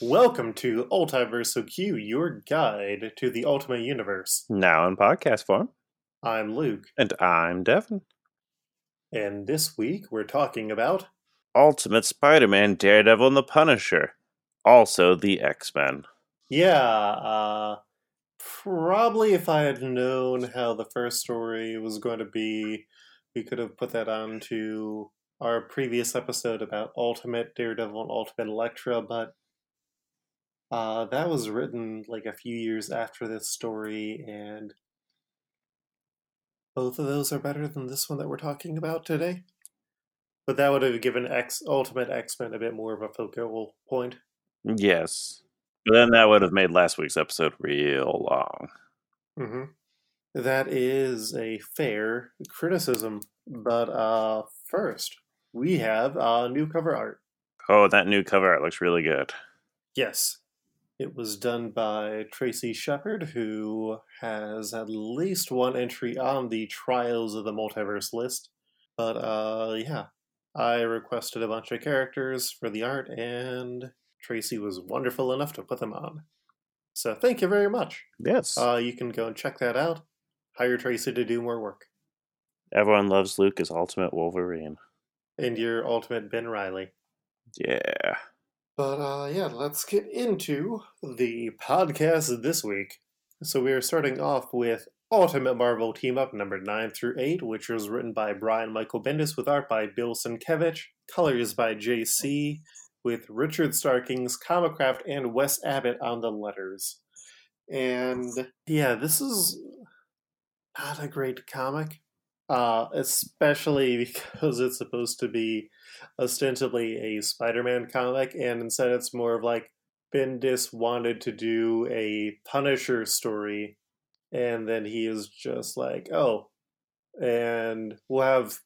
Welcome to Ultiverse Q, your guide to the Ultimate Universe. Now in podcast form. I'm Luke, And I'm Devin. and this week we're talking about Ultimate Spider Man, Daredevil, and the Punisher. Also the X Men. yeah, uh probably if I had known how the first story was going to be, we could have put that on to our previous episode about Ultimate Daredevil and Ultimate Elektra, but uh that was written like a few years after this story and both of those are better than this one that we're talking about today. But that would have given X Ultimate X Men a bit more of a focal point. Yes. But then that would have made last week's episode real long. hmm That is a fair criticism. But uh, first, we have uh, new cover art. Oh, that new cover art looks really good. Yes, it was done by Tracy Shepard, who has at least one entry on the Trials of the Multiverse list. But uh, yeah, I requested a bunch of characters for the art, and Tracy was wonderful enough to put them on. So thank you very much. Yes. Uh, you can go and check that out. Hire Tracy to do more work. Everyone loves Luke as Ultimate Wolverine. And your ultimate Ben Riley. Yeah. But uh, yeah, let's get into the podcast this week. So we are starting off with Ultimate Marvel Team Up number 9 through 8, which was written by Brian Michael Bendis with art by Bill Sienkiewicz, colors by JC, with Richard Starkings, Comicraft, and Wes Abbott on the letters. And yeah, this is not a great comic, uh, especially because it's supposed to be ostensibly a Spider-Man comic, and instead it's more of like Bendis wanted to do a Punisher story, and then he is just like, oh, and we'll have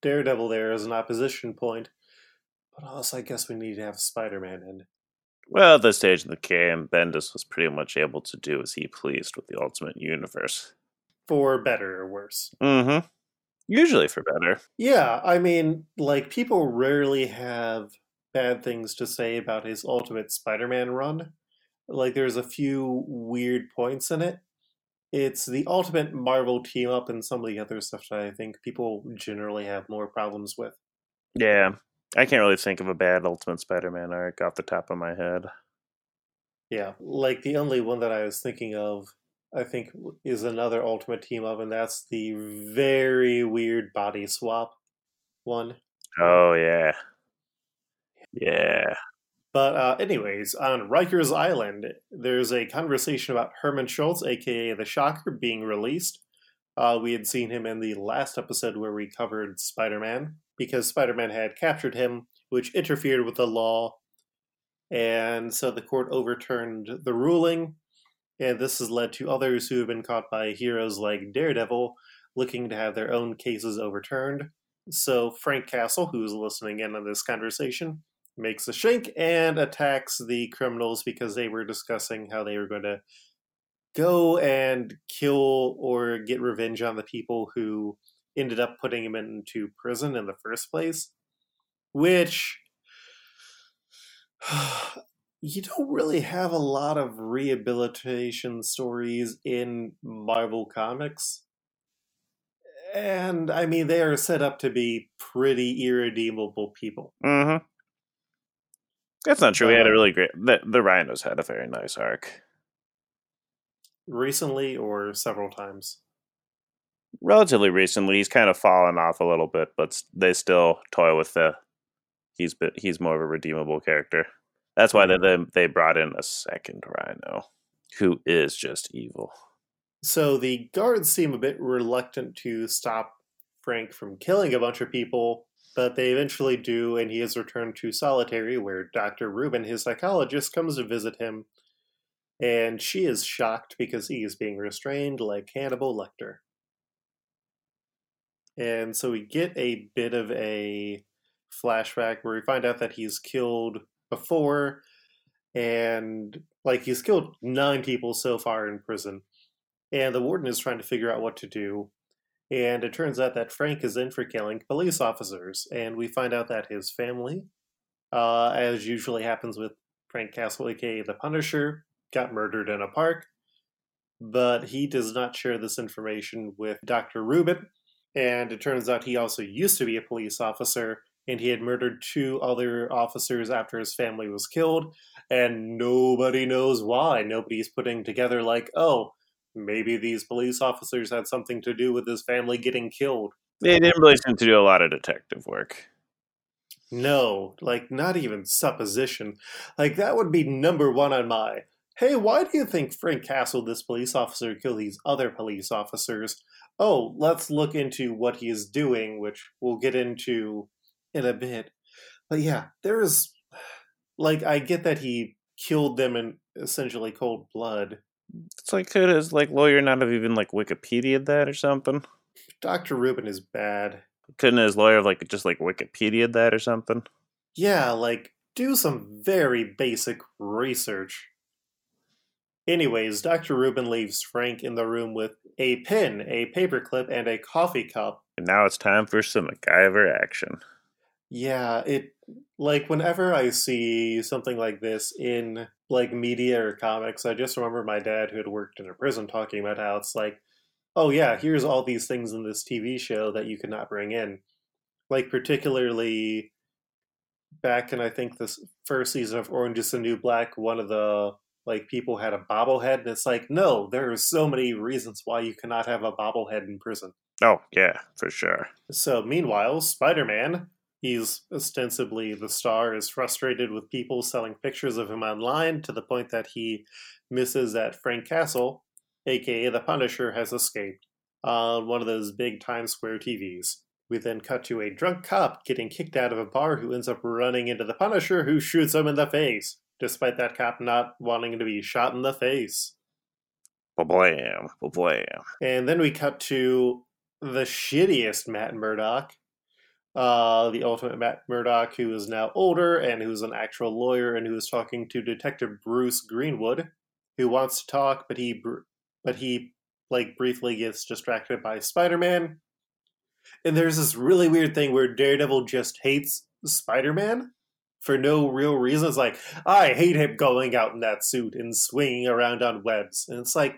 Daredevil there as an opposition point, but also I guess we need to have Spider-Man in. Well, at this stage in the game, Bendis was pretty much able to do as he pleased with the Ultimate Universe. For better or worse. Mm-hmm. Usually for better. Yeah, I mean, like, people rarely have bad things to say about his Ultimate Spider Man run. Like, there's a few weird points in it. It's the Ultimate Marvel team up and some of the other stuff that I think people generally have more problems with. Yeah. I can't really think of a bad Ultimate Spider Man arc off the top of my head. Yeah, like, the only one that I was thinking of, I think, is another Ultimate team of, and that's the very weird body swap one. Oh, yeah. Yeah. But uh, anyways, on Rikers Island, there's a conversation about Herman Schultz, aka the Shocker, being released. Uh, we had seen him in the last episode where we covered Spider-Man because Spider-Man had captured him, which interfered with the law, and so the court overturned the ruling. And this has led to others who have been caught by heroes like Daredevil looking to have their own cases overturned. So Frank Castle, who's listening in on this conversation, makes a shank and attacks the criminals because they were discussing how they were going to go and kill or get revenge on the people who ended up putting him into prison in the first place. Which you don't really have a lot of rehabilitation stories in Marvel Comics. And I mean, they are set up to be pretty irredeemable people. Mm-hmm. That's not true. We had a Uh, really great. The, the Rhinos had a very nice arc. recently or several times. Relatively recently, he's kind of fallen off a little bit, but they still toy with the. He's been, he's more of a redeemable character. That's why they they brought in a second Rhino, who is just evil. So the guards seem a bit reluctant to stop Frank from killing a bunch of people, but they eventually do, and he is returned to solitary, where Dr. Rubin, his psychologist, comes to visit him, and she is shocked because he is being restrained like Hannibal Lecter. And so we get a bit of a flashback where we find out that he's killed before, and like he's killed nine people so far in prison. And the warden is trying to figure out what to do. And it turns out that Frank is in for killing police officers. And we find out that his family, uh, as usually happens with Frank Castle, aka the Punisher, got murdered in a park, but he does not share this information with Dr. Rubin. And it turns out he also used to be a police officer, and he had murdered two other officers after his family was killed, and nobody knows why. Nobody's putting together, like, oh, maybe these police officers had something to do with his family getting killed. They didn't really seem to do a lot of detective work. No, like, not even supposition. Like, that would be number one on my hey, why do you think Frank Castle, this police officer, killed these other police officers? Oh, let's look into what he is doing, which we'll get into in a bit. But yeah, there's like I get that he killed them in essentially cold blood. It's like could his like lawyer not have even like Wikipedia that or something? Dr. Rubin is bad. Couldn't his lawyer have like just like Wikipedia that or something? Yeah, like do some very basic research. Anyways, Dr. Rubin leaves Frank in the room with a pen, a paperclip, and a coffee cup. And now it's time for some MacGyver action. Yeah, it like whenever I see something like this in like media or comics, I just remember my dad who had worked in a prison talking about how it's like, oh yeah, here's all these things in this TV show that you could not bring in. Like particularly back in I think this first season of Orange is the New Black, one of the like people had a bobblehead and it's like no there are so many reasons why you cannot have a bobblehead in prison oh yeah for sure so meanwhile spider-man he's ostensibly the star is frustrated with people selling pictures of him online to the point that he misses that frank castle aka the punisher has escaped on one of those big times square tvs we then cut to a drunk cop getting kicked out of a bar who ends up running into the punisher who shoots him in the face despite that cop not wanting to be shot in the face. Blam, blam. And then we cut to the shittiest Matt Murdock, uh, the ultimate Matt Murdock, who is now older and who's an actual lawyer and who is talking to Detective Bruce Greenwood, who wants to talk, but he but he like briefly gets distracted by Spider Man. And there's this really weird thing where Daredevil just hates Spider Man for no real reason. It's like, I hate him going out in that suit and swinging around on webs. And it's like,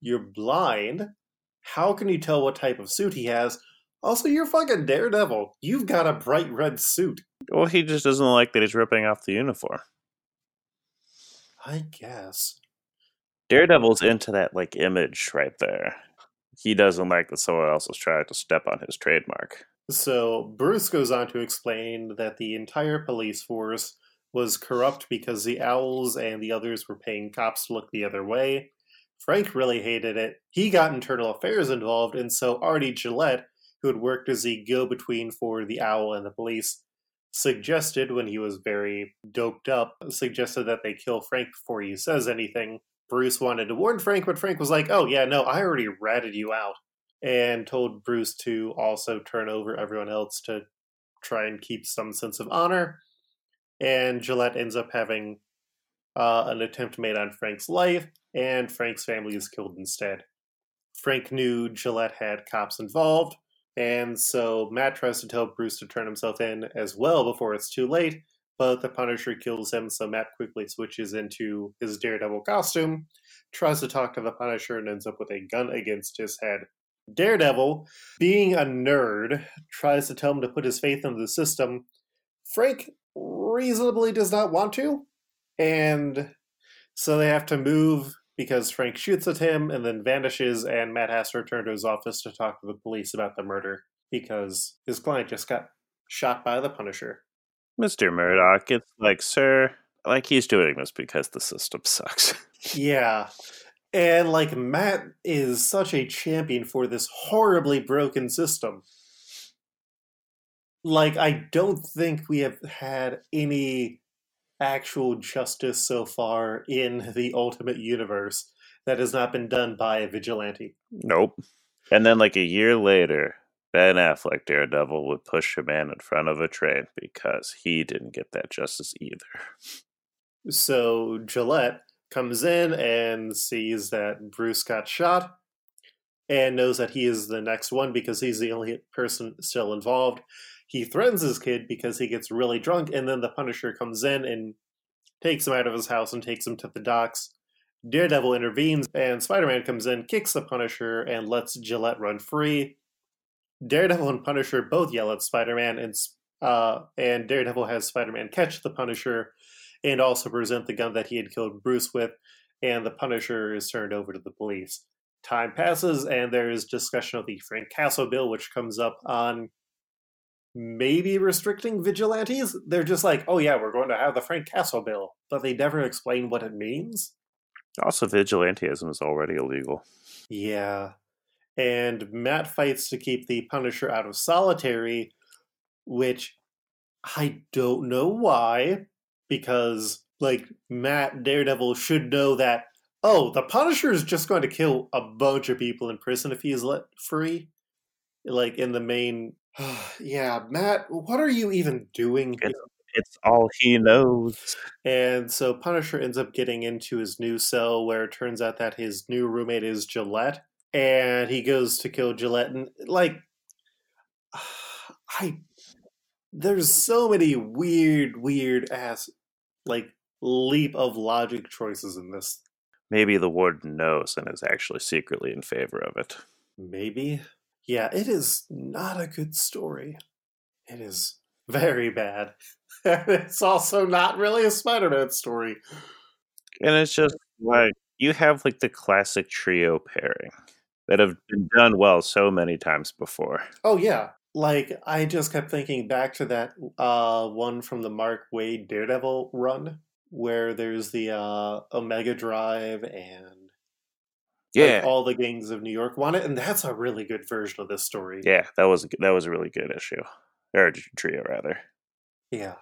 you're blind. How can you tell what type of suit he has? Also, you're fucking Daredevil. You've got a bright red suit. Well, he just doesn't like that he's ripping off the uniform. I guess. Daredevil's into that like image right there. He doesn't like that someone else is trying to step on his trademark. So Bruce goes on to explain that the entire police force was corrupt because the owls and the others were paying cops to look the other way. Frank really hated it. He got internal affairs involved, and so Artie Gillette, who had worked as a go between for the owl and the police, suggested when he was very doped up, suggested that they kill Frank before he says anything. Bruce wanted to warn Frank, but Frank was like, oh, yeah, no, I already ratted you out and told Bruce to also turn over everyone else to try and keep some sense of honor. And Gillette ends up having uh, an attempt made on Frank's life, and Frank's family is killed instead. Frank knew Gillette had cops involved, and so Matt tries to tell Bruce to turn himself in as well before it's too late, but the Punisher kills him, so Matt quickly switches into his Daredevil costume, tries to talk to the Punisher, and ends up with a gun against his head. Daredevil, being a nerd, tries to tell him to put his faith in the system. Frank reasonably does not want to, and so they have to move because Frank shoots at him and then vanishes, and Matt has to return to his office to talk to the police about the murder because his client just got shot by the Punisher. Mr. Murdock, it's like, sir, like he's doing this because the system sucks. yeah. And like Matt is such a champion for this horribly broken system. Like I don't think we have had any actual justice so far in the Ultimate Universe that has not been done by a vigilante. Nope. And then like a year later, Ben Affleck Daredevil would push a man in front of a train because he didn't get that justice either. So Gillette comes in and sees that Bruce got shot and knows that he is the next one because he's the only person still involved. He threatens his kid because he gets really drunk, and then the Punisher comes in and takes him out of his house and takes him to the docks. Daredevil intervenes, and Spider Man comes in, kicks the Punisher, and lets Gillette run free. Daredevil and Punisher both yell at Spider Man, and, uh, and Daredevil has Spider Man catch the Punisher and also present the gun that he had killed Bruce with, and the Punisher is turned over to the police. Time passes, and there is discussion of the Frank Castle bill, which comes up on maybe restricting vigilantes. They're just like, oh yeah, we're going to have the Frank Castle bill, but they never explain what it means. Also, vigilantism is already illegal. Yeah. And Matt fights to keep the Punisher out of solitary, which I don't know why, because, like, Matt Daredevil should know that, oh, the Punisher is just going to kill a bunch of people in prison if he is let free. Like, in the main. yeah, Matt, what are you even doing It's, it's all he knows. And so Punisher ends up getting into his new cell where it turns out that his new roommate is Gillette. And he goes to kill Gillette. And, like, I. There's so many weird, weird ass, like, leap of logic choices in this. Maybe the warden knows and is actually secretly in favor of it. Maybe. Yeah, it is not a good story. It is very bad. it's also not really a Spider Man story. And it's just like you have like the classic trio pairing that have been done well so many times before. Oh yeah. Like I just kept thinking back to that uh one from the Mark Waid Daredevil run where there's the uh Omega Drive and Yeah, like, all the gangs of New York want it, and that's a really good version of this story. yeah, that was a, that was a really good issue or trio rather. Yeah.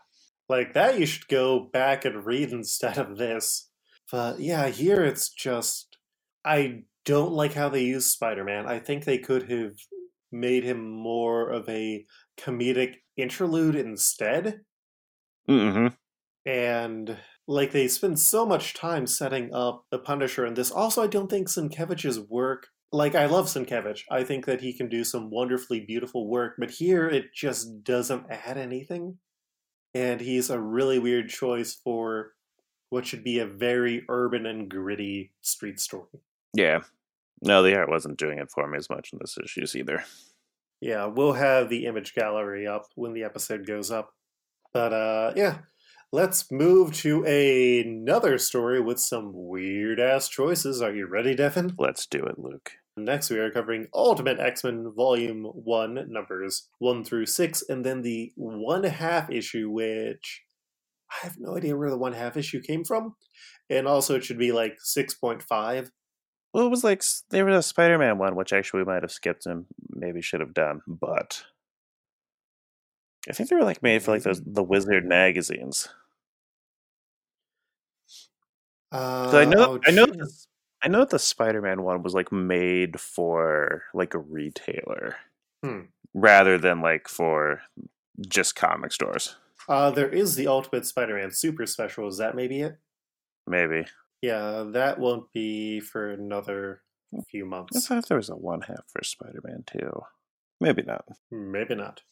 Like that you should go back and read instead of this. But yeah, here it's just I don't like how they use Spider-Man. I think they could have made him more of a comedic interlude instead. hmm And like they spend so much time setting up the Punisher in this. Also, I don't think Sienkiewicz's work like I love Sienkiewicz. I think that he can do some wonderfully beautiful work, but here it just doesn't add anything. And he's a really weird choice for what should be a very urban and gritty street story. Yeah, no, the art wasn't doing it for me as much in this issues either. Yeah, we'll have the image gallery up when the episode goes up. But uh yeah, let's move to another story with some weird ass choices. Are you ready, Devin? Let's do it, Luke. Next, we are covering Ultimate X Men Volume 1, numbers 1 through 6, and then the one half issue, which I have no idea where the one half issue came from. And also, it should be like 6.5. Well, it was like there was a Spider-Man one, which actually we might have skipped and maybe should have done, but I think they were like made for like those the Wizard magazines. Uh, So I know, oh, I know, I know the Spider-Man one was like made for like a retailer, Hmm. rather than like for just comic stores. Uh, there is the Ultimate Spider Man Super Special. Is that maybe it? Maybe Yeah, that won't be for another few months. I thought there was a one half for Spider-Man too. Maybe not. Maybe not.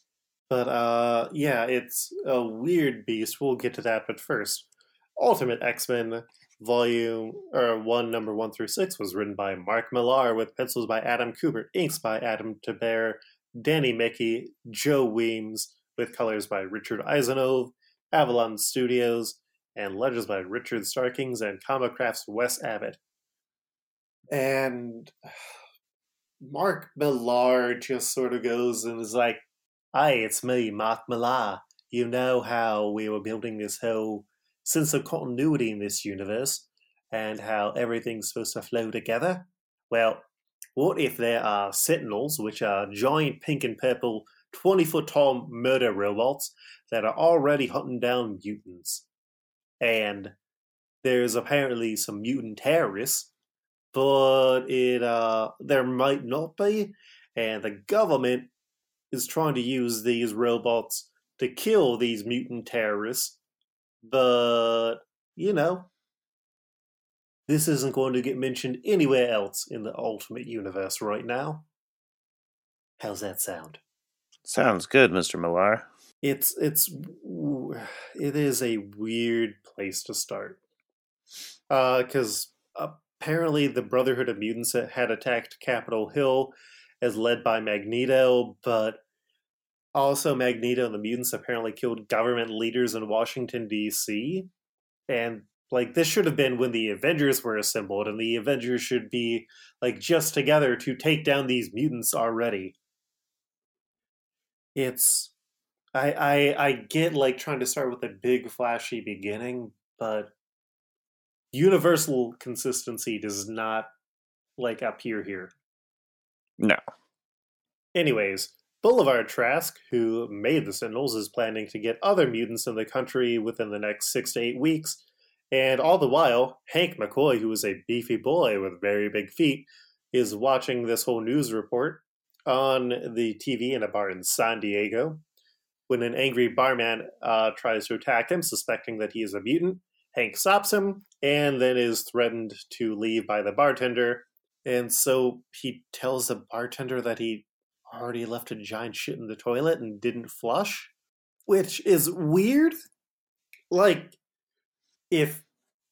But uh yeah, it's a weird beast. We'll get to that, but first, Ultimate X-Men volume or 1 number 1 through 6 was written by Mark Millar with pencils by Adam Kubert, inks by Adam Taber, Danny Miki, Joe Weems with colors by Richard Isanove, Avalon Studios, and letters by Richard Starkings and Comicraft's Wes Abbott. And Mark Millar just sort of goes and is like, Hi, it's me, Mark Millar. You know how we were building this whole sense of continuity in this universe and how everything's supposed to flow together? Well, what if there are sentinels, which are giant pink and purple, 20 foot tall murder robots that are already hunting down mutants? And there's apparently some mutant terrorists, but it uh there might not be, and the government is trying to use these robots to kill these mutant terrorists, but you know, this isn't going to get mentioned anywhere else in the Ultimate Universe right now. How's that sound? Sounds good, Mister Millar. it's it's it is a weird place to start because uh, apparently the Brotherhood of Mutants had attacked Capitol Hill as led by Magneto, but also Magneto and the mutants apparently killed government leaders in Washington D.C. and like this should have been when the Avengers were assembled, and the Avengers should be like just together to take down these mutants already. It's I I I get like trying to start with a big flashy beginning, but universal consistency does not like appear here. No. Anyways, Bolivar Trask, who made the Sentinels, is planning to get other mutants in the country within the next six to eight weeks and all the while, Hank McCoy, who is a beefy boy with very big feet, is watching this whole news report on the TV in a bar in San Diego. When an angry barman uh, tries to attack him, suspecting that he is a mutant, Hank stops him and then is threatened to leave by the bartender. And so he tells the bartender that he already left a giant shit in the toilet and didn't flush, which is weird. Like, if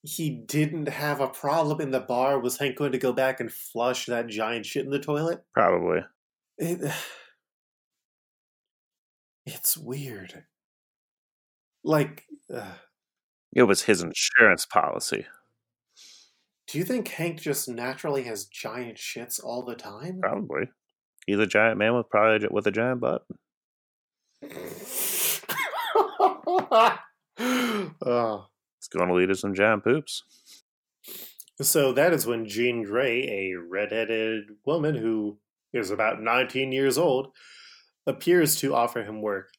he didn't have a problem in the bar, was Hank going to go back and flush that giant shit in the toilet? Probably. It, it's weird. Like, uh, it was his insurance policy. Do you think Hank just naturally has giant shits all the time? Probably. He's a giant man with probably with a giant butt. oh, it's going to lead to some giant poops. So that is when Jean Grey, a redheaded woman who is about 19 years old, appears to offer him work.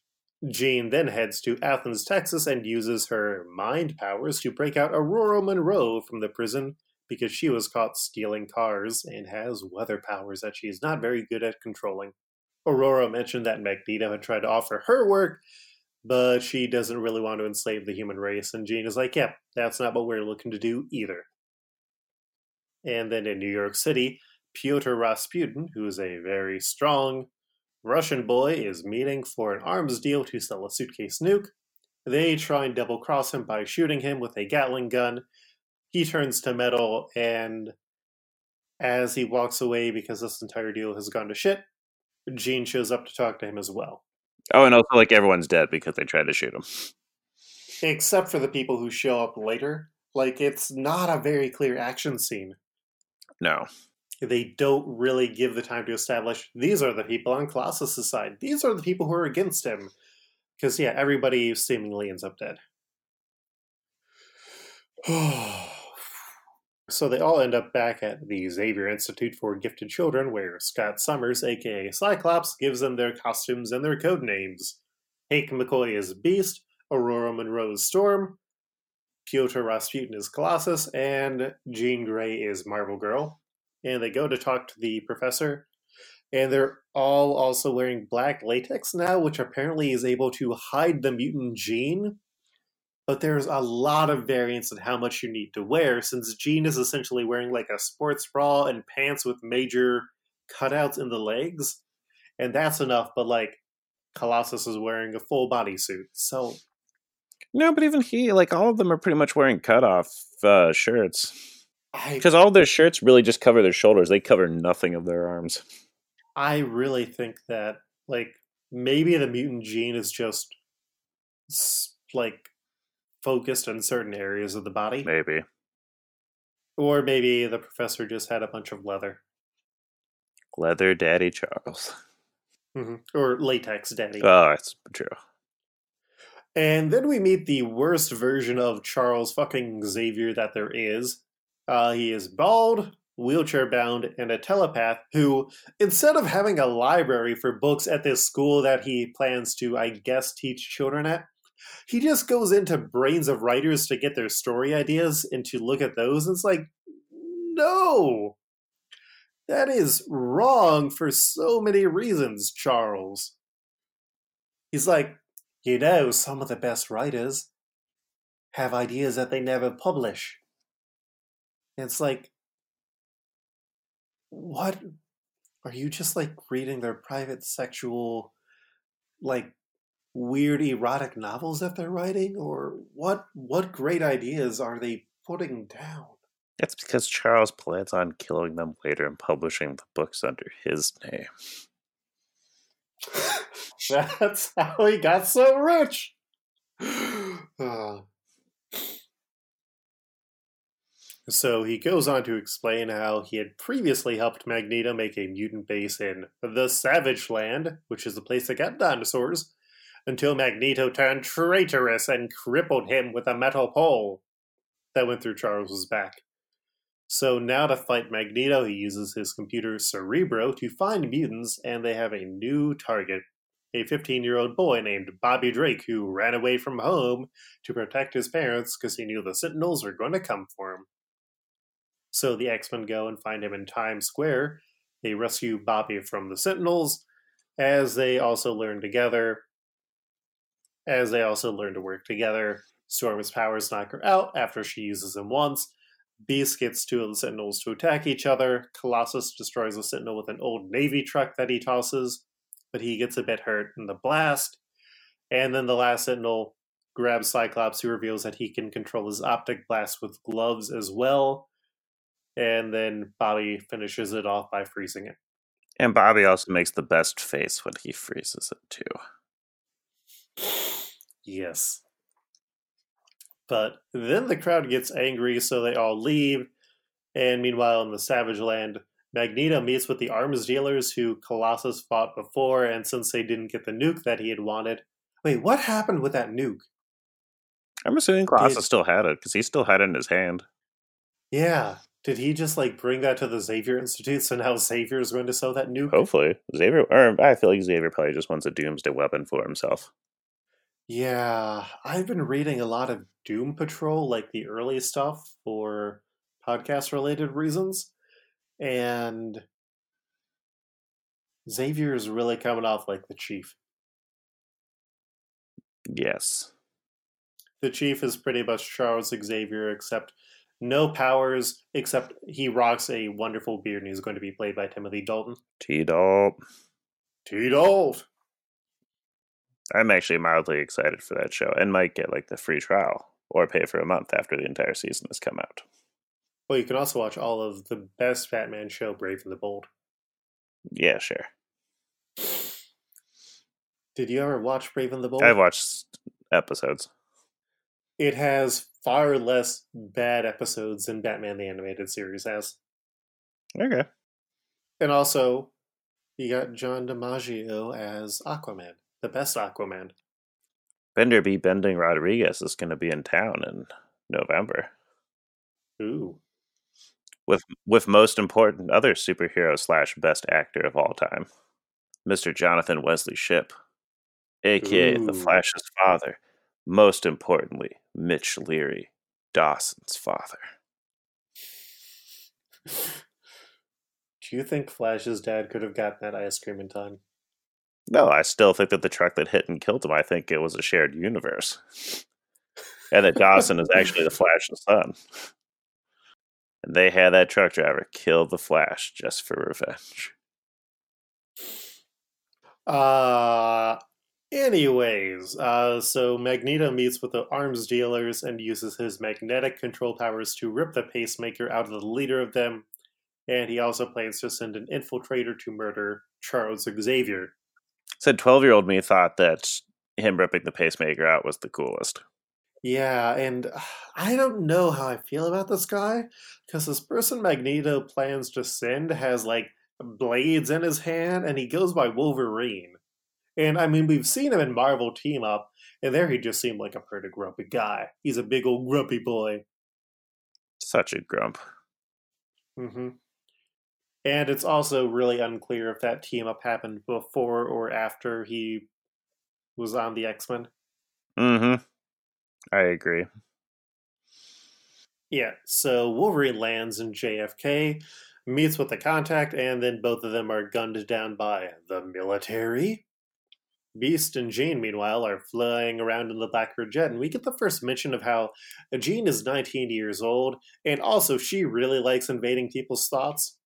Jean then heads to Athens, Texas, and uses her mind powers to break out Ororo Monroe from the prison because she was caught stealing cars and has weather powers that she is not very good at controlling. Ororo mentioned that Magneto had tried to offer her work, but she doesn't really want to enslave the human race. And Jean is like, yeah, that's not what we're looking to do either. And then in New York City, Pyotr Rasputin, who is a very strong Russian boy, is meeting for an arms deal to sell a suitcase nuke. They try and double cross him by shooting him with a Gatling gun. He turns to metal, and as he walks away because this entire deal has gone to shit, Jean shows up to talk to him as well. Oh, and also like everyone's dead because they tried to shoot him. Except for the people who show up later. Like it's not a very clear action scene. No. They don't really give the time to establish these are the people on Colossus' side. These are the people who are against him. Because yeah, everybody seemingly ends up dead. So they all end up back at the Xavier Institute for Gifted Children, where Scott Summers, aka Cyclops, gives them their costumes and their code names. Hank McCoy is Beast, Ororo Monroe is Storm, Pyotr Rasputin is Colossus, and Jean Grey is Marvel Girl. And they go to talk to the professor, and they're all also wearing black latex now, which apparently is able to hide the mutant gene but there's a lot of variance in how much you need to wear since Jean is essentially wearing like a sports bra and pants with major cutouts in the legs and that's enough but like Colossus is wearing a full bodysuit so no but even he like all of them are pretty much wearing cutoff uh, shirts. Because all their shirts really just cover their shoulders they cover nothing of their arms. I really think that like maybe the mutant gene is just like focused on certain areas of the body. Maybe. Or maybe the professor just had a bunch of leather. Leather Daddy Charles. Mm-hmm. Or latex daddy. Oh, that's true. And then we meet the worst version of Charles fucking Xavier that there is. Uh, he is bald, wheelchair bound, and a telepath who, instead of having a library for books at this school that he plans to, I guess, teach children at, he just goes into brains of writers to get their story ideas and to look at those. And it's like, no, that is wrong for so many reasons, Charles. He's like, you know, some of the best writers have ideas that they never publish. And it's like, what? Are you just like reading their private sexual, like, weird erotic novels that they're writing, or what? What great ideas are they putting down? That's because Charles plans on killing them later and publishing the books under his name. That's how he got so rich. Uh, So he goes on to explain how he had previously helped Magneto make a mutant base in the Savage Land, which is the place that got dinosaurs, until Magneto turned traitorous and crippled him with a metal pole that went through Charles's back. So now to fight Magneto, he uses his computer Cerebro to find mutants, and they have a new target a 15 year old boy named Bobby Drake who ran away from home to protect his parents because he knew the Sentinels were going to come for him. So the X Men go and find him in Times Square. They rescue Bobby from the Sentinels, as they also learn together. As they also learn to work together, Storm's powers knock her out after she uses them once. Beast gets two of the Sentinels to attack each other. Colossus destroys a Sentinel with an old Navy truck that he tosses, but he gets a bit hurt in the blast. And then the last Sentinel grabs Cyclops, who reveals that he can control his optic blast with gloves as well and then Bobby finishes it off by freezing it. And Bobby also makes the best face when he freezes it too. Yes. But then the crowd gets angry, so they all leave. And meanwhile, in the Savage Land, Magneto meets with the arms dealers who Colossus fought before, and since they didn't get the nuke that he had wanted. Wait, what happened with that nuke? I'm assuming Colossus Did... still had it, because he still had it in his hand. Yeah, did he just like bring that to the Xavier Institute? So now Xavier is going to sell that nuke. Hopefully, Xavier. Or I feel like Xavier probably just wants a doomsday weapon for himself. Yeah, I've been reading a lot of Doom Patrol, like the early stuff, for podcast related reasons, and Xavier is really coming off like the Chief. Yes. The Chief is pretty much Charles Xavier, except no powers except he rocks a wonderful beard and he's going to be played by Timothy Dalton. T Dalt. T Dalt. I'm actually mildly excited for that show and might get like the free trial or pay for a month after the entire season has come out. Well, you can also watch all of the best Batman show, Brave and the Bold. Yeah, sure. Did you ever watch Brave and the Bold? I've watched episodes. It has far less bad episodes than Batman the Animated Series has. Okay. And also, you got John DiMaggio as Aquaman, the best Aquaman. Bender B. Bending Rodriguez is going to be in town in November. Ooh. With with most important other superhero slash best actor of all time, Mr. Jonathan Wesley Shipp, aka Ooh. the Flash's father, most importantly, Mitch Leery, Dawson's father. Do you think Flash's dad could have gotten that ice cream in time? No, I still think that the truck that hit and killed him, I think it was a shared universe. and that Dawson is actually the Flash's son. And they had that truck driver kill the Flash just for revenge. Uh Anyways, uh, so Magneto meets with the arms dealers and uses his magnetic control powers to rip the pacemaker out of the leader of them, and he also plans to send an infiltrator to murder Charles Xavier. Said 12 year old me thought that him ripping the pacemaker out was the coolest. Yeah, and I don't know how I feel about this guy, because this person Magneto plans to send has like blades in his hand, and he goes by Wolverine. And I mean, we've seen him in Marvel Team Up, and there he just seemed like a pretty grumpy guy. He's a big old grumpy boy. Such a grump. Mm-hmm. And it's also really unclear if that team up happened before or after he was on the X Men. Mm-hmm. I agree. Yeah, so Wolverine lands in JFK, meets with the contact, and then both of them are gunned down by the military. Beast and Jean, meanwhile, are flying around in the Blackbird jet, and we get the first mention of how Jean is 19 years old, and also she really likes invading people's thoughts.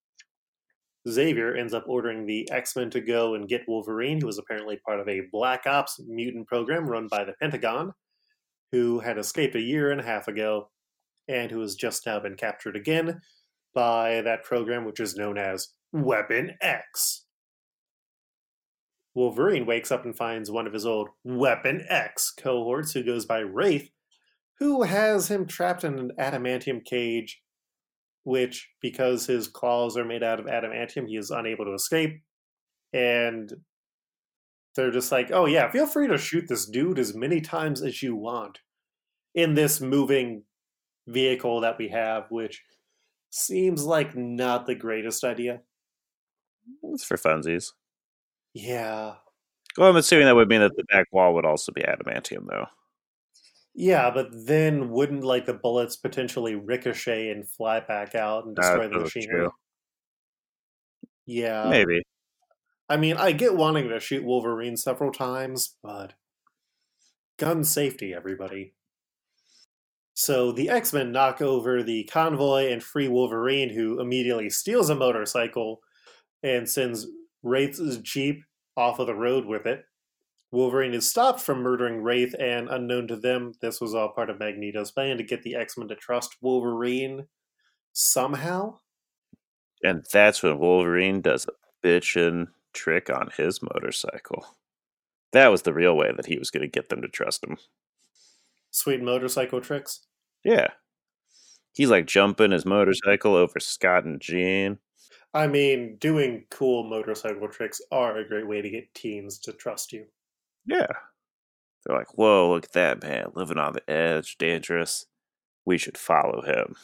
Xavier ends up ordering the X Men to go and get Wolverine, who was apparently part of a Black Ops mutant program run by the Pentagon, who had escaped a year and a half ago, and who has just now been captured again by that program, which is known as Weapon X. Wolverine wakes up and finds one of his old Weapon X cohorts, who goes by Wraith, who has him trapped in an adamantium cage which, because his claws are made out of adamantium, he is unable to escape. And they're just like, oh, yeah, feel free to shoot this dude as many times as you want in this moving vehicle that we have, which seems like not the greatest idea. It's for funsies. Yeah. Well, I'm assuming that would mean that the back wall would also be adamantium, though. Yeah, but then wouldn't like the bullets potentially ricochet and fly back out and destroy the machinery? True. Yeah. Maybe. I mean, I get wanting to shoot Wolverine several times, but gun safety, everybody. So the X Men knock over the convoy and free Wolverine, who immediately steals a motorcycle and sends Wraith's Jeep off of the road with it. Wolverine is stopped from murdering Wraith, and unknown to them, this was all part of Magneto's plan to get the X Men to trust Wolverine somehow. And that's when Wolverine does a bitchin' trick on his motorcycle. That was the real way that he was going to get them to trust him. Sweet motorcycle tricks? Yeah. He's like jumping his motorcycle over Scott and Jean. I mean, doing cool motorcycle tricks are a great way to get teens to trust you. Yeah. They're like, whoa, look at that man, living on the edge, dangerous. We should follow him.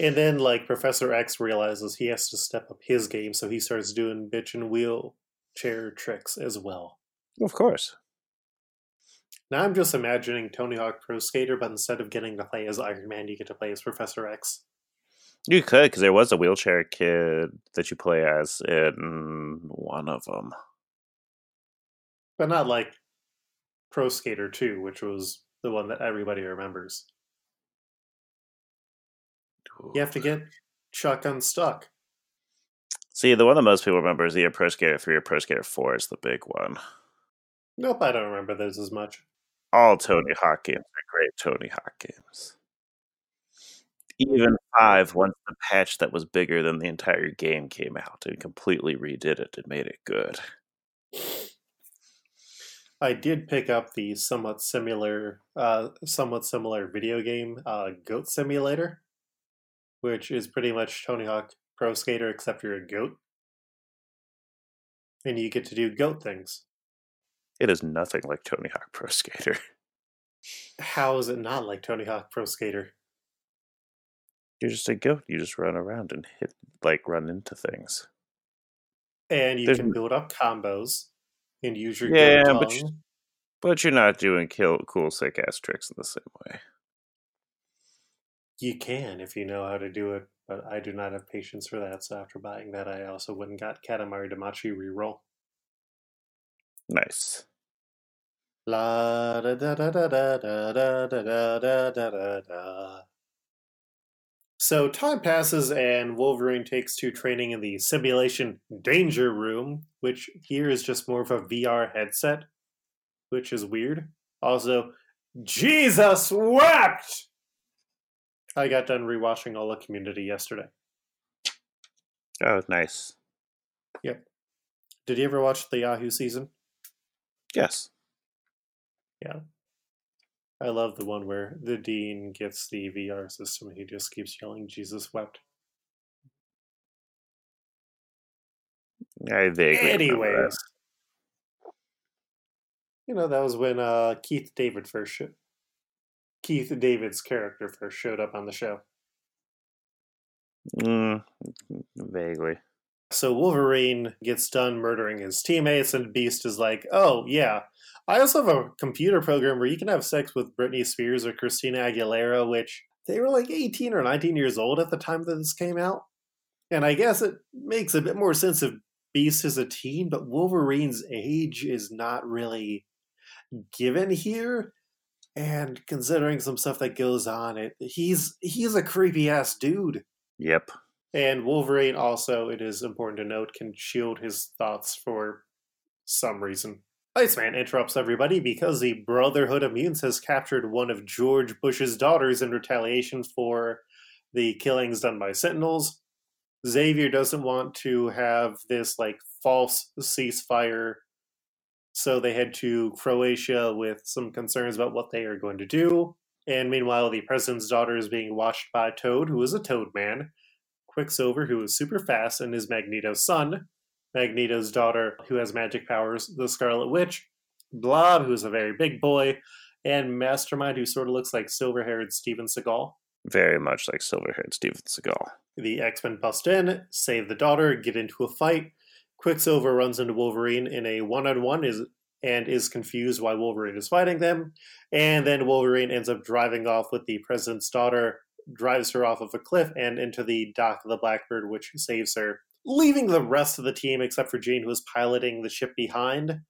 And then, like, Professor X realizes he has to step up his game, so he starts doing bitch and wheelchair tricks as well. Of course. Now I'm just imagining Tony Hawk Pro Skater, but instead of getting to play as Iron Man, you get to play as Professor X. You could, because there was a wheelchair kid that you play as in one of them but not like Pro Skater 2, which was the one that everybody remembers. You have to get Chuck unstuck. See, the one that most people remember is either Pro Skater 3 or Pro Skater 4 is the big one. Nope, I don't remember those as much. All Tony Hawk games are great Tony Hawk games. Even 5, once the patch that was bigger than the entire game came out and completely redid it and made it good. I did pick up the somewhat similar, uh, somewhat similar video game, uh, Goat Simulator, which is pretty much Tony Hawk Pro Skater, except you're a goat, and you get to do goat things. It is nothing like Tony Hawk Pro Skater. How is it not like Tony Hawk Pro Skater? You're just a goat. You just run around and hit, like, run into things. And you There's... can build up combos and use your yeah, but you, but you're not doing kill, cool sick ass tricks in the same way. You can if you know how to do it, but I do not have patience for that. So after buying that, I also went and got Katamari Damacy reroll. Nice. La da da da da da da da da da da da da. So time passes, and Wolverine takes to training in the simulation danger room, which here is just more of a VR headset, which is weird. Also, Jesus wept! I got done rewatching all the community yesterday. Oh, nice. Yep. Did you ever watch the Yahoo season? Yes. Yeah. I love the one where the dean gets the VR system and he just keeps yelling, Jesus wept. I vaguely Anyways. You know, that was when uh, Keith David first sh- Keith David's character first showed up on the show. Mm, vaguely. So Wolverine gets done murdering his teammates, and Beast is like, "Oh yeah, I also have a computer program where you can have sex with Britney Spears or Christina Aguilera, which they were like 18 or 19 years old at the time that this came out. And I guess it makes a bit more sense if Beast is a teen, but Wolverine's age is not really given here. And considering some stuff that goes on, it he's he's a creepy ass dude. Yep. And Wolverine also, it is important to note, can shield his thoughts for some reason. Iceman interrupts everybody because the Brotherhood of Mutants has captured one of George Bush's daughters in retaliation for the killings done by Sentinels. Xavier doesn't want to have this like false ceasefire, so they head to Croatia with some concerns about what they are going to do. And meanwhile, the president's daughter is being watched by Toad, who is a Toad man, Quicksilver, who is super fast and is Magneto's son, Magneto's daughter, who has magic powers, the Scarlet Witch, Blob, who's a very big boy, and Mastermind, who sort of looks like silver haired Steven Seagal. Very much like silver haired Steven Seagal. The X Men bust in, save the daughter, get into a fight. Quicksilver runs into Wolverine in a one on one is and is confused why Wolverine is fighting them. And then Wolverine ends up driving off with the president's daughter, drives her off of a cliff and into the dock of the Blackbird, which saves her, leaving the rest of the team except for Jean, who is piloting the ship behind.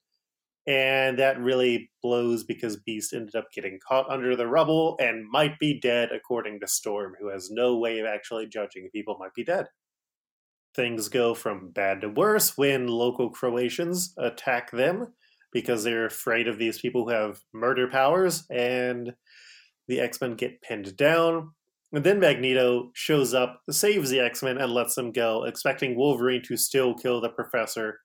And that really blows because Beast ended up getting caught under the rubble and might be dead, according to Storm, who has no way of actually judging if people might be dead. Things go from bad to worse when local Croatians attack them because they're afraid of these people who have murder powers, and the X Men get pinned down. And then Magneto shows up, saves the X Men, and lets them go, expecting Wolverine to still kill the professor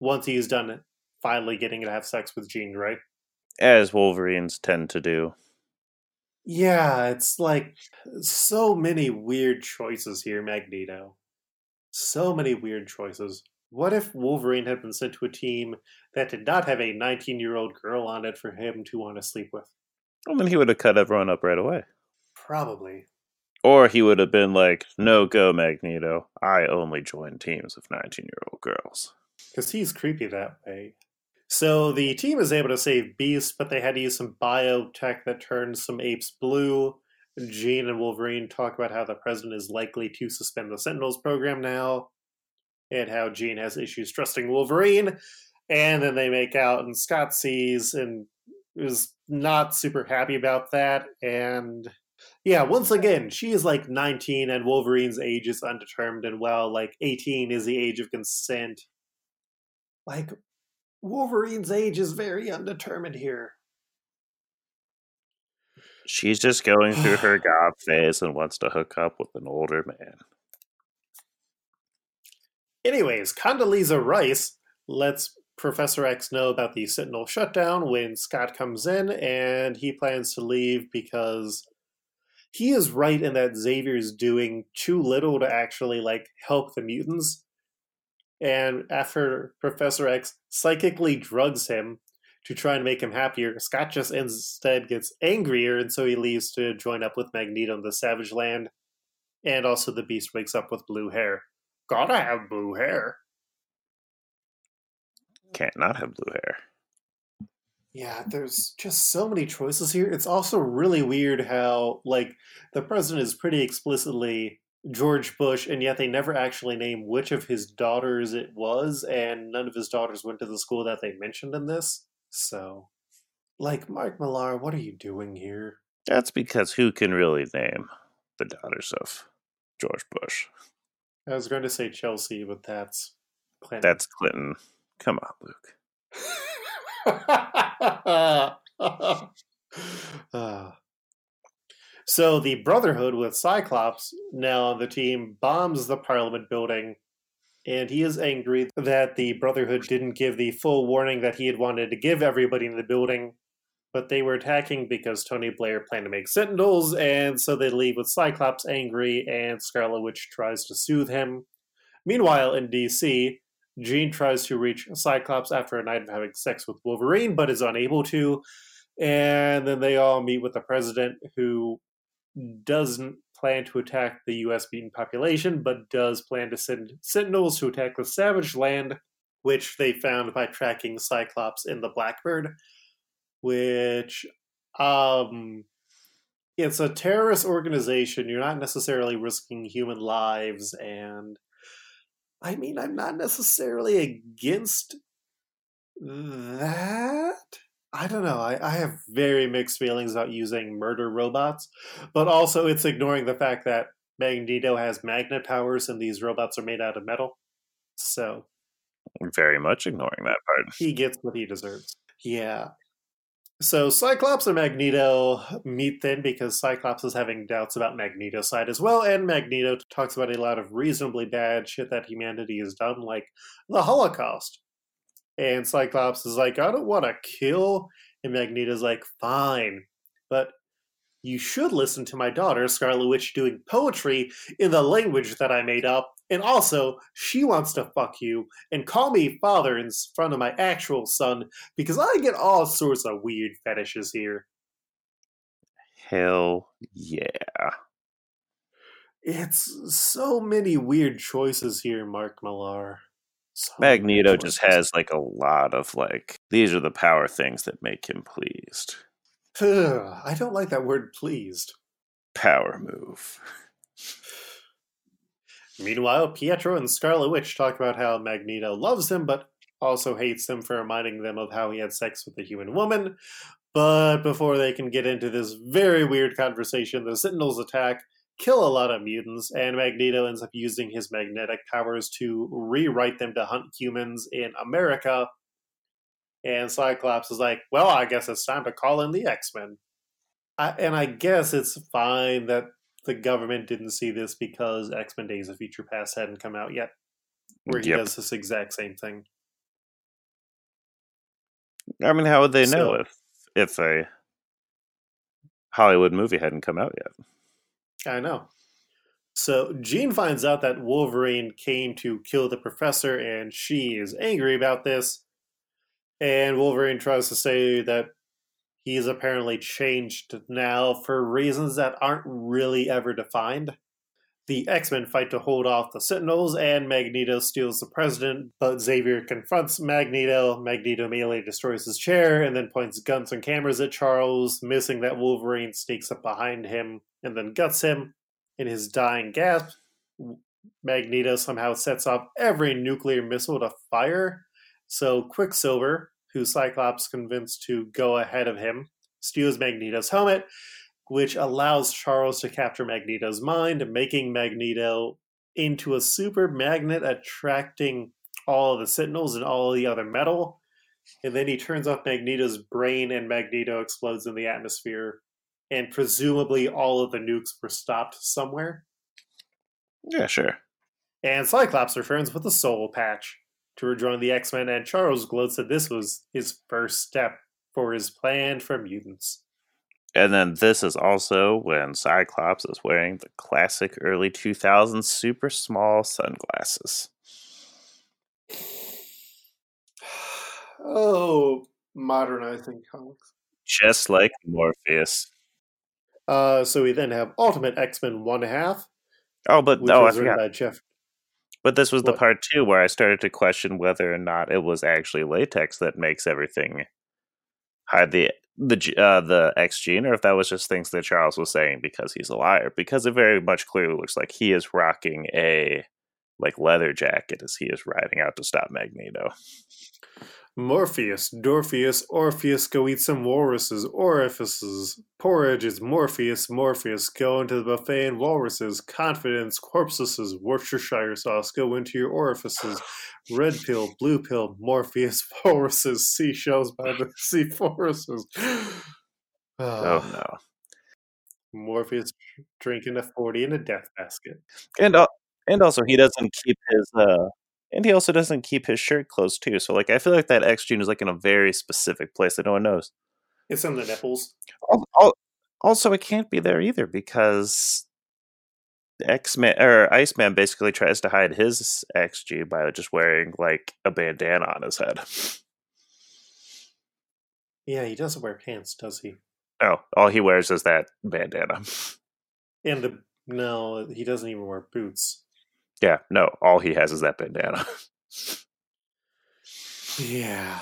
once he's done finally getting to have sex with Jean, right? As Wolverines tend to do. Yeah, it's like so many weird choices here, Magneto. So many weird choices. What if Wolverine had been sent to a team that did not have a 19 year old girl on it for him to want to sleep with? Well, then he would have cut everyone up right away. Probably. Or he would have been like, no go, Magneto. I only join teams of 19 year old girls. Because he's creepy that way. So the team is able to save Beast, but they had to use some biotech that turns some apes blue. Jean and Wolverine talk about how the president is likely to suspend the Sentinels program now, and how Jean has issues trusting Wolverine. And then they make out, and Scott sees and is not super happy about that. And yeah, once again, she is like 19, and Wolverine's age is undetermined. And well, like 18 is the age of consent. Like, Wolverine's age is very undetermined here. She's just going through her goth phase and wants to hook up with an older man. Anyways, Condoleezza Rice lets Professor X know about the Sentinel shutdown when Scott comes in, and he plans to leave because he is right in that Xavier's doing too little to actually like help the mutants. And after Professor X psychically drugs him to try and make him happier, Scott just instead gets angrier, and so he leaves to join up with Magneto in the Savage Land. And also, the Beast wakes up with blue hair. Gotta have blue hair. Can't not have blue hair. Yeah, there's just so many choices here. It's also really weird how, like, the president is pretty explicitly George Bush, and yet they never actually name which of his daughters it was, and none of his daughters went to the school that they mentioned in this. So, like, Mark Millar, what are you doing here? That's because who can really name the daughters of George Bush? I was going to say Chelsea, but that's Clinton. That's Clinton. Come on, Luke. uh. So the Brotherhood with Cyclops now on the team bombs the Parliament building, and he is angry that the Brotherhood didn't give the full warning that he had wanted to give everybody in the building. But they were attacking because Tony Blair planned to make Sentinels, and so they leave with Cyclops angry, and Scarlet Witch tries to soothe him. Meanwhile, in DC, Jean tries to reach Cyclops after a night of having sex with Wolverine, but is unable to. And then they all meet with the president, who doesn't plan to attack the U.S. mutant population, but does plan to send sentinels to attack the Savage Land, which they found by tracking Cyclops in the Blackbird. Which, um, it's a terrorist organization. You're not necessarily risking human lives, and I mean, I'm not necessarily against that. I don't know. I, I have very mixed feelings about using murder robots, but also it's ignoring the fact that Magneto has magnet powers and these robots are made out of metal. So Very much ignoring that part. he gets what he deserves. Yeah. So Cyclops and Magneto meet then because Cyclops is having doubts about Magneto's side as well, and Magneto talks about a lot of reasonably bad shit that humanity has done, like the Holocaust. And Cyclops is like, I don't want to kill. And Magneto's like, fine. But you should listen to my daughter, Scarlet Witch, doing poetry in the language that I made up. And also, she wants to fuck you and call me father in front of my actual son because I get all sorts of weird fetishes here. Hell yeah. It's so many weird choices here, Mark Millar. So Magneto just has like a lot of like these are the power things that make him pleased. I don't like that word pleased. Power move. Meanwhile, Pietro and Scarlet Witch talk about how Magneto loves him, but also hates him for reminding them of how he had sex with a human woman. But before they can get into this very weird conversation, the Sentinels attack, kill a lot of mutants, and Magneto ends up using his magnetic powers to rewrite them to hunt humans in America. And Cyclops is like, well, I guess it's time to call in the X Men. And I guess it's fine that the government didn't see this because X Men Days of Future Past hadn't come out yet, where he Yep. does this exact same thing. I mean, how would they know if if a Hollywood movie hadn't come out yet? I know. So Jean finds out that Wolverine came to kill the professor, and she is angry about this. And Wolverine tries to say that he's apparently changed now for reasons that aren't really ever defined. The X Men fight to hold off the Sentinels, and Magneto steals the president, but Xavier confronts Magneto. Magneto immediately destroys his chair and then points guns and cameras at Charles, missing that Wolverine sneaks up behind him and then guts him. In his dying gasp, Magneto somehow sets off every nuclear missile to fire. So Quicksilver, who Cyclops convinced to go ahead of him, steals Magneto's helmet, which allows Charles to capture Magneto's mind, making Magneto into a super magnet attracting all of the Sentinels and all of the other metal. And then he turns off Magneto's brain, and Magneto explodes in the atmosphere. And presumably, all of the nukes were stopped somewhere. Yeah, sure. And Cyclops returns with a soul patch to rejoin the X Men, and Charles gloats that this was his first step for his plan for mutants. And then this is also when Cyclops is wearing the classic early 2000s super small sunglasses. Oh, modernizing comics. Just like Morpheus. Uh, so we then have Ultimate X Men One Half, Oh, but which oh, I was written forgot. by Jeff. But this was the part two where I started to question whether or not it was actually latex that makes everything hide the the uh, the X gene, or if that was just things that Charles was saying because he's a liar. Because it very much clearly looks like he is rocking a like leather jacket as he is riding out to stop Magneto. Morpheus, Dorpheus, Orpheus, go eat some walruses, orifices. Porridge is Morpheus, Morpheus, go into the buffet and walruses. Confidence, corpses, Worcestershire sauce, go into your orifices. Red pill, blue pill, Morpheus, walruses, seashells by the sea forests. Oh no! Morpheus drinking a 40 in a death basket. And uh, and also he doesn't keep his uh and he also doesn't keep his shirt closed too. So like I feel like that X gene is like in a very specific place that no one knows. It's in the nipples. Al- al- Also, it can't be there either because X Man or Iceman basically tries to hide his XG by just wearing like a bandana on his head. Yeah, he doesn't wear pants, does he? Oh, all he wears is that bandana. And the no, he doesn't even wear boots. Yeah, no, all he has is that bandana. Yeah.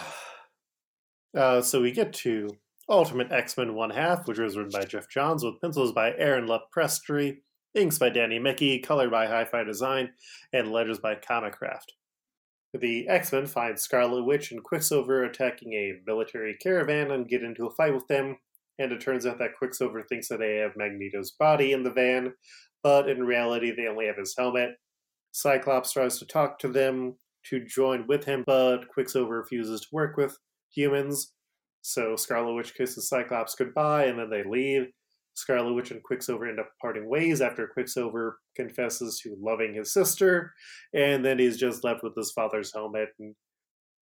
Uh, so we get to Ultimate X Men One Half, which was written by Geoff Johns with pencils by Aaron Lopresti, inks by Danny Miki, colored by Hi Fi Design, and letters by Comicraft. The X Men find Scarlet Witch and Quicksilver attacking a military caravan and get into a fight with them. And it turns out that Quicksilver thinks that they have Magneto's body in the van, but in reality, they only have his helmet. Cyclops tries to talk to them to join with him, but Quicksilver refuses to work with humans. So Scarlet Witch kisses Cyclops goodbye, and then they leave. Scarlet Witch and Quicksilver end up parting ways after Quicksilver confesses to loving his sister, and then he's just left with his father's helmet. And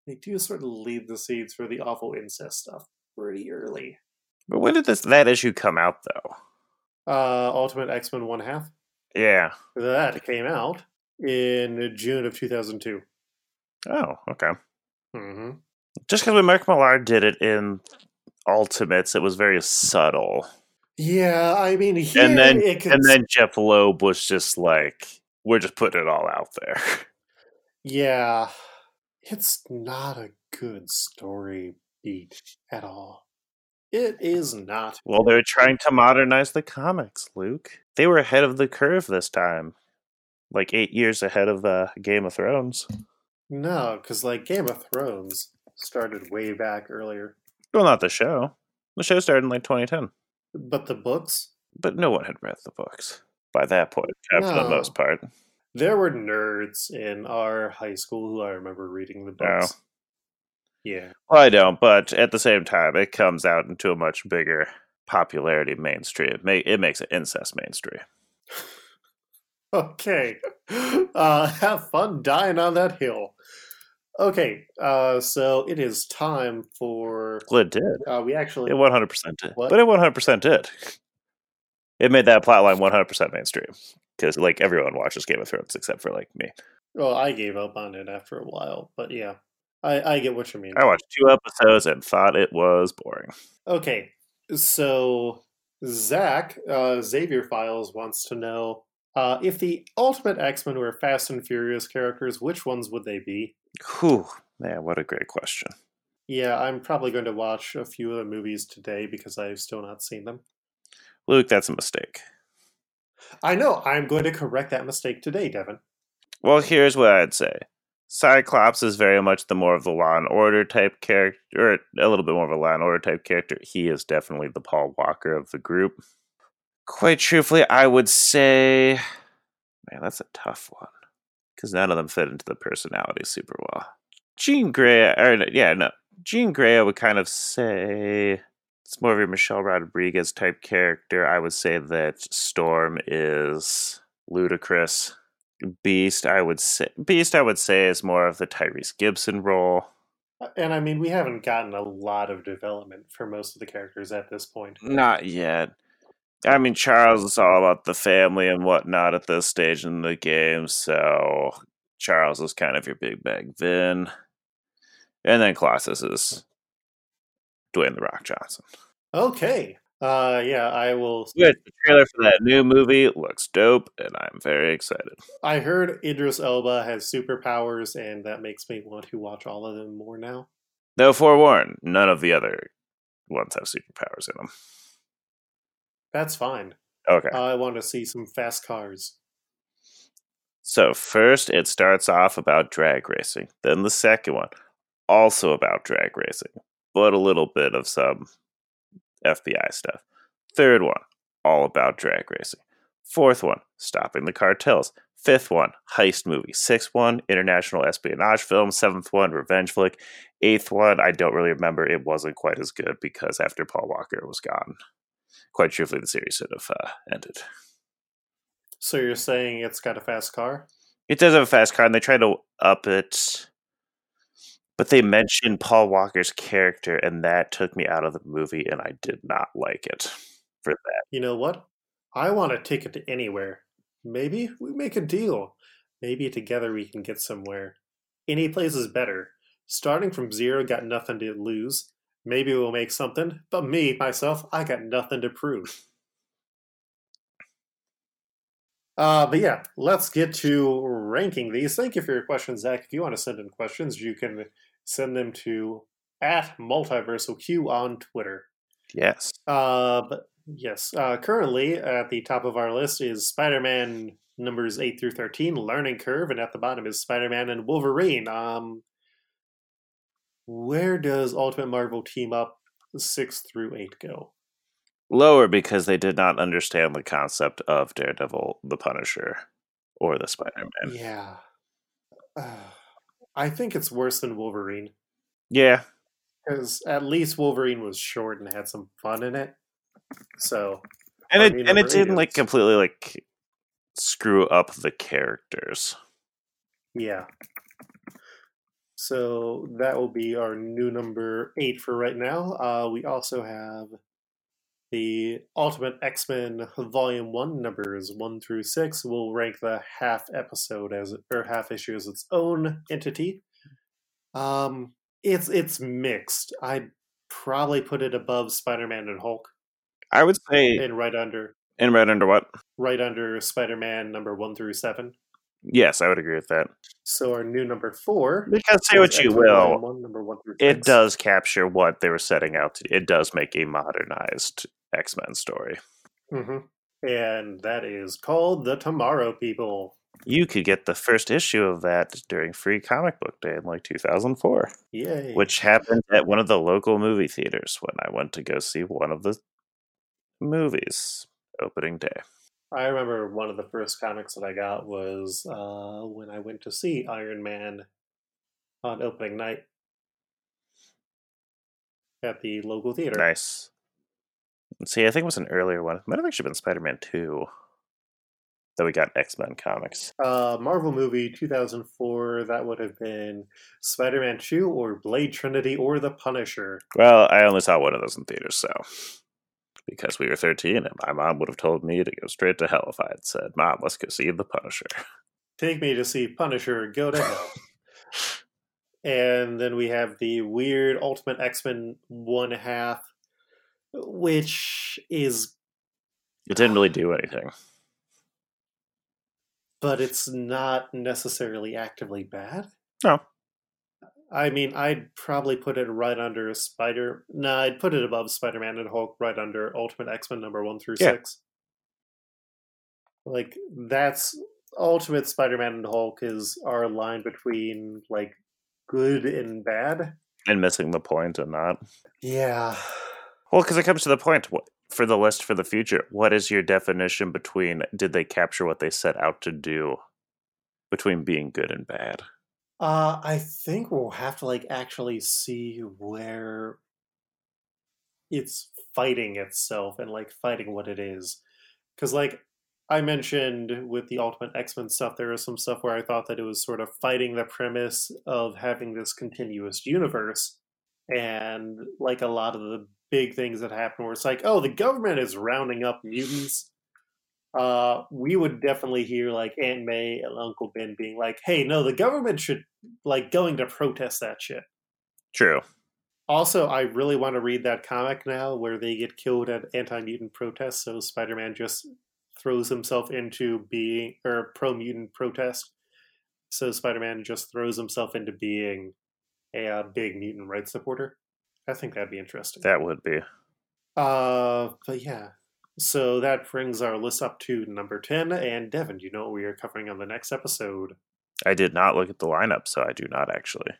they do sort of leave the seeds for the awful incest stuff pretty early. But when did this that issue come out though? Uh, Ultimate X Men One Half. Yeah. That came out in June of 2002. Oh, okay. Mm-hmm. Just because when Mark Millar did it in Ultimates, it was very subtle. Yeah, I mean, here and then and then Jeph Loeb was just like, "We're just putting it all out there." yeah, it's not a good story beat at all. It is not. Well, they're trying to modernize the comics, Luke. They were ahead of the curve this time, like eight years ahead of uh, Game of Thrones. No, because like Game of Thrones started way back earlier, Well, not the show. The show started in like 2010, but the books but no one had read the books by that point, for the most part. there were nerds in our high school who I remember reading the books. Yeah, Well, I don't, but at the same time, it comes out into a much bigger popularity mainstream. It makes it incest mainstream. Okay. Uh, have fun dying on that hill. Okay, uh, so it is time for. Well, it did. Uh, we actually. It 100% did. What? But it 100% did. It made that plotline 100% mainstream. Because, like, everyone watches Game of Thrones except for, like, me. Well, I gave up on it after a while, but yeah, I, I get what you mean. I watched two episodes and thought it was boring. Okay, so Zach, uh, Xavier Files wants to know uh, if the Ultimate X Men were Fast and Furious characters, which ones would they be? Whew. Man, what a great question. Yeah, I'm probably going to watch a few of the movies today because I've still not seen them. Luke, that's a mistake. I know, I'm going to correct that mistake today, Devin. Well, here's what I'd say. Cyclops is very much the more of the Law and Order type character, or a little bit more of a Law and Order type character. He is definitely the Paul Walker of the group. Quite truthfully, I would say, man, that's a tough one because none of them fit into the personality super well. Jean Grey, or yeah, no, Jean Grey, I would kind of say it's more of a Michelle Rodriguez type character. I would say that Storm is Ludacris. Beast, I would say Beast, I would say is more of the Tyrese Gibson role. Uh, And I mean, we haven't gotten a lot of development for most of the characters at this point. Not yet. I mean, Charles is all about the family and whatnot at this stage in the game, so Charles is kind of your big bag Vin. And then Colossus is Dwayne the Rock Johnson. Okay. Uh, yeah, I will. Good. The trailer for that new movie looks dope, and I'm very excited. I heard Idris Elba has superpowers, and that makes me want to watch all of them more now. Though forewarned, none of the other ones have superpowers in them. That's fine. Okay. I want to see some fast cars. So first it starts off about drag racing. Then the second one, also about drag racing, but a little bit of some FBI stuff. Third one, all about drag racing. Fourth one, stopping the cartels. Fifth one, heist movie. Sixth one, international espionage film. Seventh one, revenge flick. Eighth one, I don't really remember. It wasn't quite as good because after Paul Walker was gone, quite truthfully, the series sort of uh, ended. So you're saying it's got a fast car? It does have a fast car, and they try to up it, but they mentioned Paul Walker's character, and that took me out of the movie, and I did not like it for that. You know what? I want a ticket to anywhere. Maybe we make a deal. Maybe together we can get somewhere. Any place is better. Starting from zero, got nothing to lose. Maybe we'll make something, but me, myself, I got nothing to prove. Uh, but yeah, let's get to ranking these. Thank you for your questions, Zach. If you want to send in questions, you can send them to at Multiversal Q on Twitter. Yes. Uh, but yes, uh, currently at the top of our list is Spider-Man numbers eight through thirteen, Learning Curve, and at the bottom is Spider-Man and Wolverine. Um, where does Ultimate Marvel team up six through eight go? Lower because they did not understand the concept of Daredevil, the Punisher, or the Spider Man. Yeah. Uh, I think it's worse than Wolverine Yeah, because at least Wolverine was short and had some fun in it. So and I it and it didn't like completely like screw up the characters. yeah. So that will be our new number eight for right now. Uh, we also have the Ultimate X Men Volume One numbers one through six. We'll rank the half episode as or half issue as its own entity. Um, it's it's mixed. I'd probably put it above Spider Man and Hulk, I would say, and right under and right under what? right under Spider Man number one through seven. Yes, I would agree with that. So our new number four. Because say what you will, One, number one it does capture what they were setting out to. It does make a modernized X Men story. hmm And that is called The Tomorrow People. You could get the first issue of that during Free Comic Book Day in like 2004, Yay. which happened at one of the local movie theaters when I went to go see one of the movies opening day. I remember one of the first comics that I got was uh, when I went to see Iron Man on opening night at the local theater. Nice. See, I think it was an earlier one. It might have actually been Spider Man 2 that we got X Men comics. Uh, Marvel movie 2004, that would have been Spider Man 2 or Blade Trinity or The Punisher. Well, I only saw one of those in theaters, so because we were 13 and my mom would have told me to go straight to hell if I had said, Mom, let's go see The Punisher. Take me to see Punisher, go to hell. and then we have the weird Ultimate X Men one half, which is, It didn't really do anything. but it's not necessarily actively bad. No. I mean, I'd probably put it right under Spider. No, I'd put it above Spider Man and Hulk, right under Ultimate X Men number one through Yeah. six. Like that's Ultimate Spider Man and Hulk is our line between like good and bad. And missing the point and not. Yeah. Well, because it comes to the point for the list for the future. What is your definition between did they capture what they set out to do between being good and bad? Uh, I think we'll have to like actually see where it's fighting itself and like fighting what it is. Because like I mentioned with the Ultimate X Men stuff, there was some stuff where I thought that it was sort of fighting the premise of having this continuous universe, and like a lot of the big things that happen where it's like, oh, the government is rounding up mutants. Uh, we would definitely hear like Aunt May and Uncle Ben being like, "Hey, no, the government should like going to protest that shit." True. Also, I really want to read that comic now where they get killed at anti mutant protests. So Spider Man just throws himself into being, or pro mutant protest. So Spider Man just throws himself into being a uh, big mutant rights supporter. I think that'd be interesting. That would be. Uh, but yeah. So that brings our list up to number 10. And Devin, do you know what we are covering on the next episode? I did not look at the lineup, so I do not actually.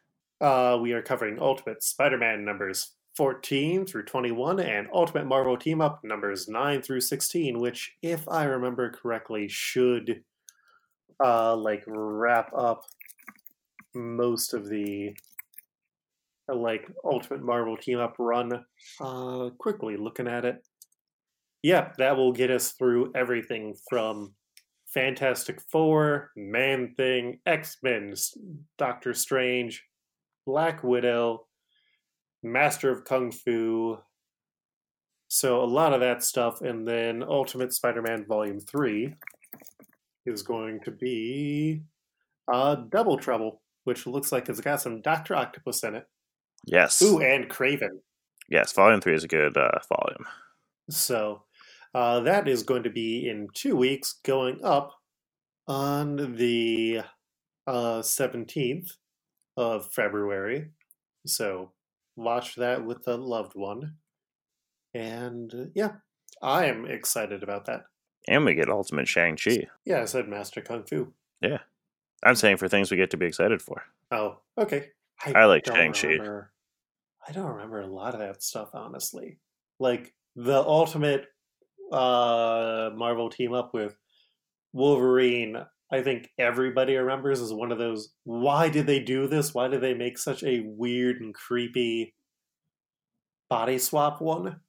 Uh, we are covering Ultimate Spider Man numbers 14 through 21 and Ultimate Marvel Team Up numbers 9 through 16, which, if I remember correctly, should uh, like wrap up most of the like Ultimate Marvel Team Up run uh, quickly looking at it. Yeah, that will get us through everything from Fantastic Four, Man Thing, X Men, Doctor Strange, Black Widow, Master of Kung Fu. So a lot of that stuff, and then Ultimate Spider-Man Volume Three is going to be uh, Double Trouble, which looks like it's got some Doctor Octopus in it. Yes. Ooh, and Kraven. Yes, volume three is a good uh, volume. So uh, that is going to be in two weeks, going up on the uh, 17th of February. So watch that with a loved one. And uh, yeah, I am excited about that. And we get Ultimate Shang-Chi. Yeah, I said Master Kung Fu. Yeah. I'm saying for things we get to be excited for. Oh, okay. I like Shang-Chi. remember- I don't remember a lot of that stuff, honestly. Like, the ultimate uh, Marvel team up with Wolverine. I think everybody remembers as one of those. Why did they do this? Why did they make such a weird and creepy body swap one?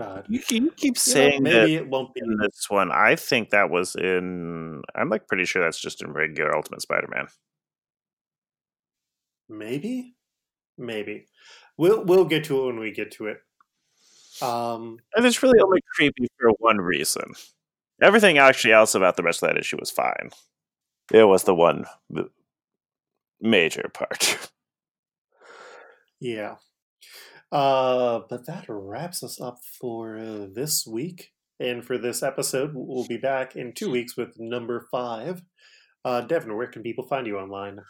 God. You, you keep You know, saying that maybe it won't be. in this one. I think that was in. I'm like pretty sure that's just in regular Ultimate Spider-Man. Maybe, maybe we'll we'll get to it when we get to it. Um, And it's really only creepy for one reason. Everything actually else about the rest of that issue was fine. It was the one major part. yeah. Uh, but that wraps us up for uh, this week and for this episode. We'll be back in two weeks with number five. Uh, Devin, where can people find you online?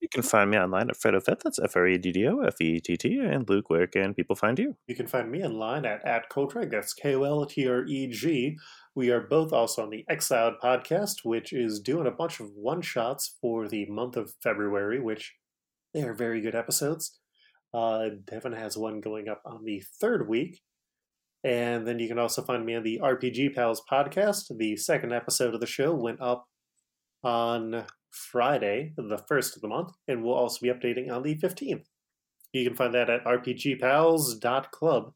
You can find me online at FreddoFett. That's F R E D D O F E T T. And Luke, where can people find you? You can find me online at, at Koltreg. That's K O L T R E G. We are both also on the Exiled podcast, which is doing a bunch of one shots for the month of February, which they are very good episodes. Uh, Devin has one going up on the third week. And then you can also find me on the RPG Pals podcast. The second episode of the show went up on Friday, the first of the month, and we'll also be updating on the 15th. You can find that at rpgpals.club.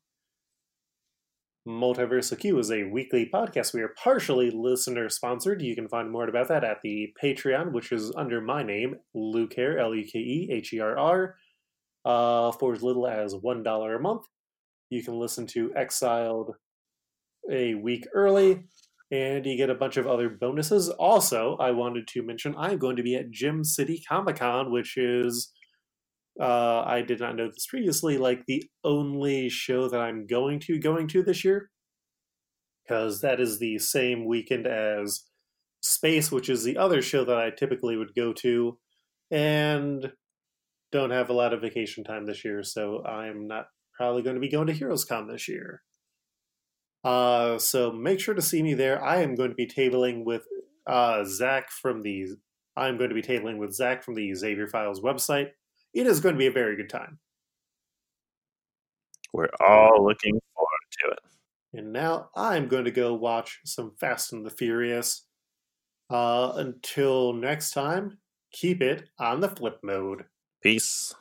Multiversal Q is a weekly podcast. We are partially listener sponsored. You can find more about that at the Patreon, which is under my name, Luke Herr, L U K E H E R R, uh, for as little as $1 a month. You can listen to Exiled a week early, and you get a bunch of other bonuses. Also, I wanted to mention I'm going to be at Gem City Comic Con, which is uh, I did not know this previously, like the only show that I'm going to going to this year, because that is the same weekend as Space, which is the other show that I typically would go to, and don't have a lot of vacation time this year, so I'm not probably going to be going to Heroes Con this year. Uh, so make sure to see me there. I am going to be tabling with uh, Zach from the. I'm going to be tabling with Zach from the Xavier Files website it is going to be a very good time. We're all looking forward to it. And now I'm going to go watch some Fast and the Furious. Uh, until next time, keep it on the flip mode. Peace.